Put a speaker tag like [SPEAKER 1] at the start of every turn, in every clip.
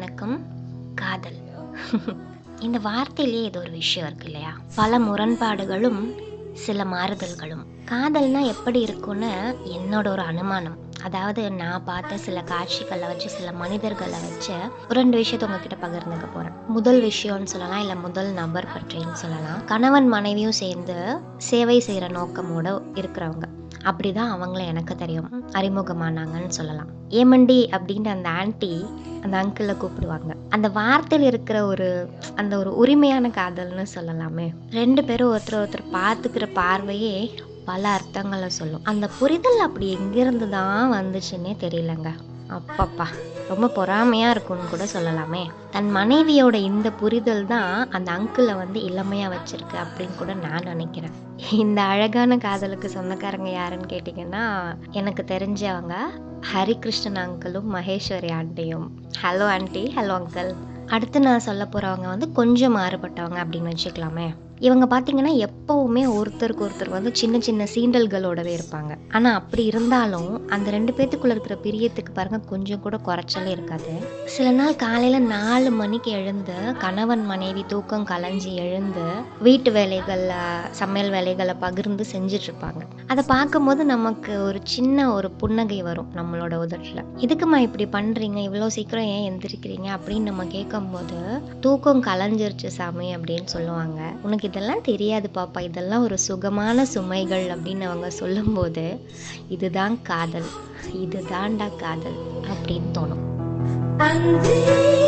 [SPEAKER 1] வணக்கம். காதல். இந்த வார்த்தையிலேயே ஏதோ ஒரு விஷயம் இருக்கு இல்லையா? பல முரண்பாடுகளும் சில மாறுதல்களும். காதல்னா எப்படி இருக்கும்னு என்னோட ஒரு அனுமானம். அதாவது நான் பார்த்த சில காட்சிகளை வச்சு சில மனிதர்களை வச்சு ஒரு ரெண்டு விஷயத்த உங்ககிட்ட பகிர்ந்துக்க போறேன். முதல் விஷயம்னு சொல்லலாம் இல்லை முதல் நபர் பற்றின்னு சொல்லலாம். கணவன் மனைவியும் சேர்ந்து சேவை செய்கிற நோக்கமோட இருக்கிறவங்க. அப்படிதான் அவங்கள எனக்கு தெரியும். அறிமுகமானாங்கன்னு சொல்லலாம். ஏமண்டி அப்படின்ற அந்த ஆன்ட்டி அந்த அங்கிளை கூப்பிடுவாங்க. அந்த வார்த்தையில் இருக்கிற ஒரு அந்த ஒரு உரிமையான காதல்னு சொல்லலாமே. ரெண்டு பேரும் ஒருத்தர் ஒருத்தர் பார்த்துக்கிற பார்வையே பல அர்த்தங்களை சொல்லும். அந்த புரிதல் அப்படி எங்கிருந்து தான் வந்துச்சுன்னே தெரியலங்க. அப்பப்பா. ரொம்ப பொறாமையாக இருக்கும்னு கூட சொல்லலாமே. தன் மனைவியோட இந்த புரிதல் தான் அந்த அங்கிளை வந்து இளமையாக வச்சிருக்கு அப்படின்னு கூட நான் நினைக்கிறேன். இந்த அழகான காதலுக்கு சொந்தக்காரங்க யாருன்னு கேட்டிங்கன்னா எனக்கு தெரிஞ்சவங்க ஹரிகிருஷ்ணன் அங்கிளும் மகேஸ்வரி ஆண்டியும். ஹலோ ஆண்டி ஹலோ அங்கிள் அடுத்து நான் சொல்ல போகிறவங்க வந்து கொஞ்சம் மாறுபட்டவங்க அப்படின்னு வச்சுக்கலாமே. இவங்க பார்த்தீங்கன்னா எப்போவுமே ஒருத்தருக்கு ஒருத்தர் வந்து சின்ன சின்ன சீண்டல்களோடவே இருப்பாங்க. ஆனால் அப்படி இருந்தாலும் அந்த ரெண்டு பேர்த்துக்குள்ளே இருக்கிற பிரியத்துக்கு பாருங்கள் கொஞ்சம் கூட குறைச்சலே இருக்காது. சில நாள் காலையில் நாலு மணிக்கு எழுந்து கணவன் மனைவி தூக்கம் கலைஞ்சி எழுந்து வீட்டு வேலைகளில் சமையல் வேலைகளை பகிர்ந்து செஞ்சிட்ருப்பாங்க. அதை பார்க்கும்போது நமக்கு ஒரு சின்ன ஒரு புன்னகை வரும் நம்மளோட உதட்டில். இதுக்குமா இப்படி பண்ணுறீங்க இவ்வளோ சீக்கிரம் ஏன் எந்திரிக்கிறீங்க? அப்படின்னு நம்ம கேட்கும்போது தூக்கம் கலைஞ்சிருச்சு சாமி அப்படின்னு சொல்லுவாங்க. உனக்கு இதெல்லாம் தெரியாது பாப்பா. இதெல்லாம் ஒரு சுகமான சுமைகள் அப்படின்னு அவங்க சொல்லும்போது இதுதான் காதல். இதுதான்டா காதல். அப்படின்னு தோணும்.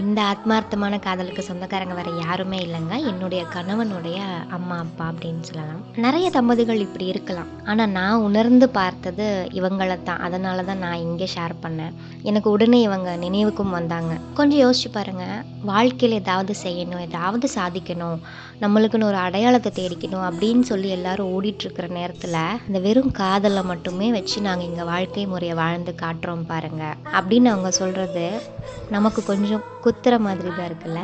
[SPEAKER 1] இந்த ஆத்மார்த்தமான காதலுக்கு சொந்தக்காரங்க வேற யாருமே இல்லைங்க. என்னுடைய கணவனுடைய அம்மா அப்பா அப்படின்னு சொல்லலாம். நிறைய தம்பதிகள் இப்படி இருக்கலாம். ஆனால் நான் உணர்ந்து பார்த்தது இவங்கள தான் அதனால தான் நான் இங்கே ஷேர் பண்ணேன். எனக்கு உடனே இவங்க நினைவுக்கும் வந்தாங்க. கொஞ்சம் யோசிச்சு பாருங்க. வாழ்க்கையில் ஏதாவது செய்யணும் ஏதாவது சாதிக்கணும் நம்மளுக்குன்னு ஒரு அடையாளத்தை தேடிக்கணும் அப்படின்னு சொல்லி எல்லாரும் ஓடிட்டு இருக்கிற நேரத்தில் இந்த வெறும் காதலை மட்டுமே வச்சு நாங்கள் இங்கே வாழ்க்கை முறையை வாழ்ந்து காட்டுறோம் பாருங்க. அப்படின்னு அவங்க சொல்றது நமக்கு கொஞ்சம் குத்துற மாதிரி தான் இருக்குல்ல?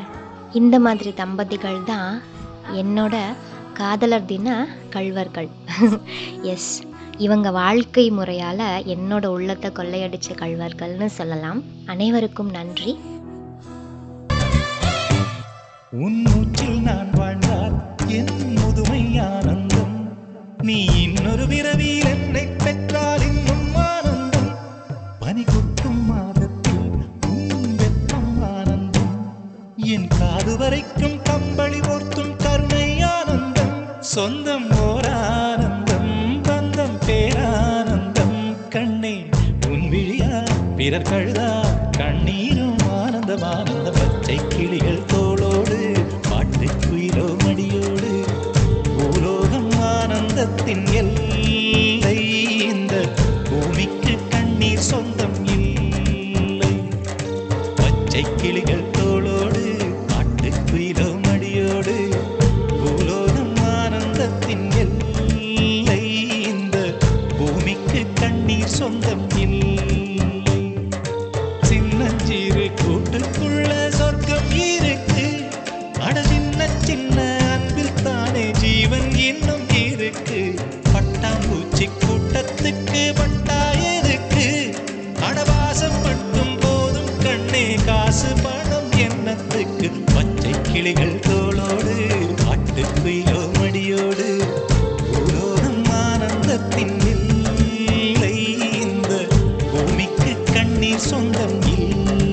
[SPEAKER 1] இந்த மாதிரி தம்பதிகள் தான் என்னோட காதலர் தின கழ்வர்கள் எஸ் இவங்க வாழ்க்கை முறையால் என்னோட உள்ளத்தை கொள்ளையடிச்ச கழ்வர்கள்னு சொல்லலாம். அனைவருக்கும் நன்றி.
[SPEAKER 2] உன் மூச்சில் நான் வாழ்ந்தால் என் முதுமை ஆனந்தம். நீ இன்னொரு பிறவியில் சொந்தம் ஓர் ஆனந்தம் பந்தம் பேரானந்தம் கண்ணே உன் விழியா பிறர் கழுதா கண்ணீரும் ஆனந்தம் ஆனந்த பச்சை கிளிகள் தோளோடு பாட்டு குயிலோ மடியோடு. பூலோகம் ஆனந்தத்தின் எல்லை இந்த பூமிக்கு கண்ணீர் சொந்தம் இல்லை. பச்சை கிளிகள் தோளோடு கிளிகள் தோளோடு காட்டுக்குயிலோ மடியோடு உலோகம் ஆனந்தத்தின் இல்லை இந்த பூமிக்கு கண்ணீர் சொந்தம் இல்லை.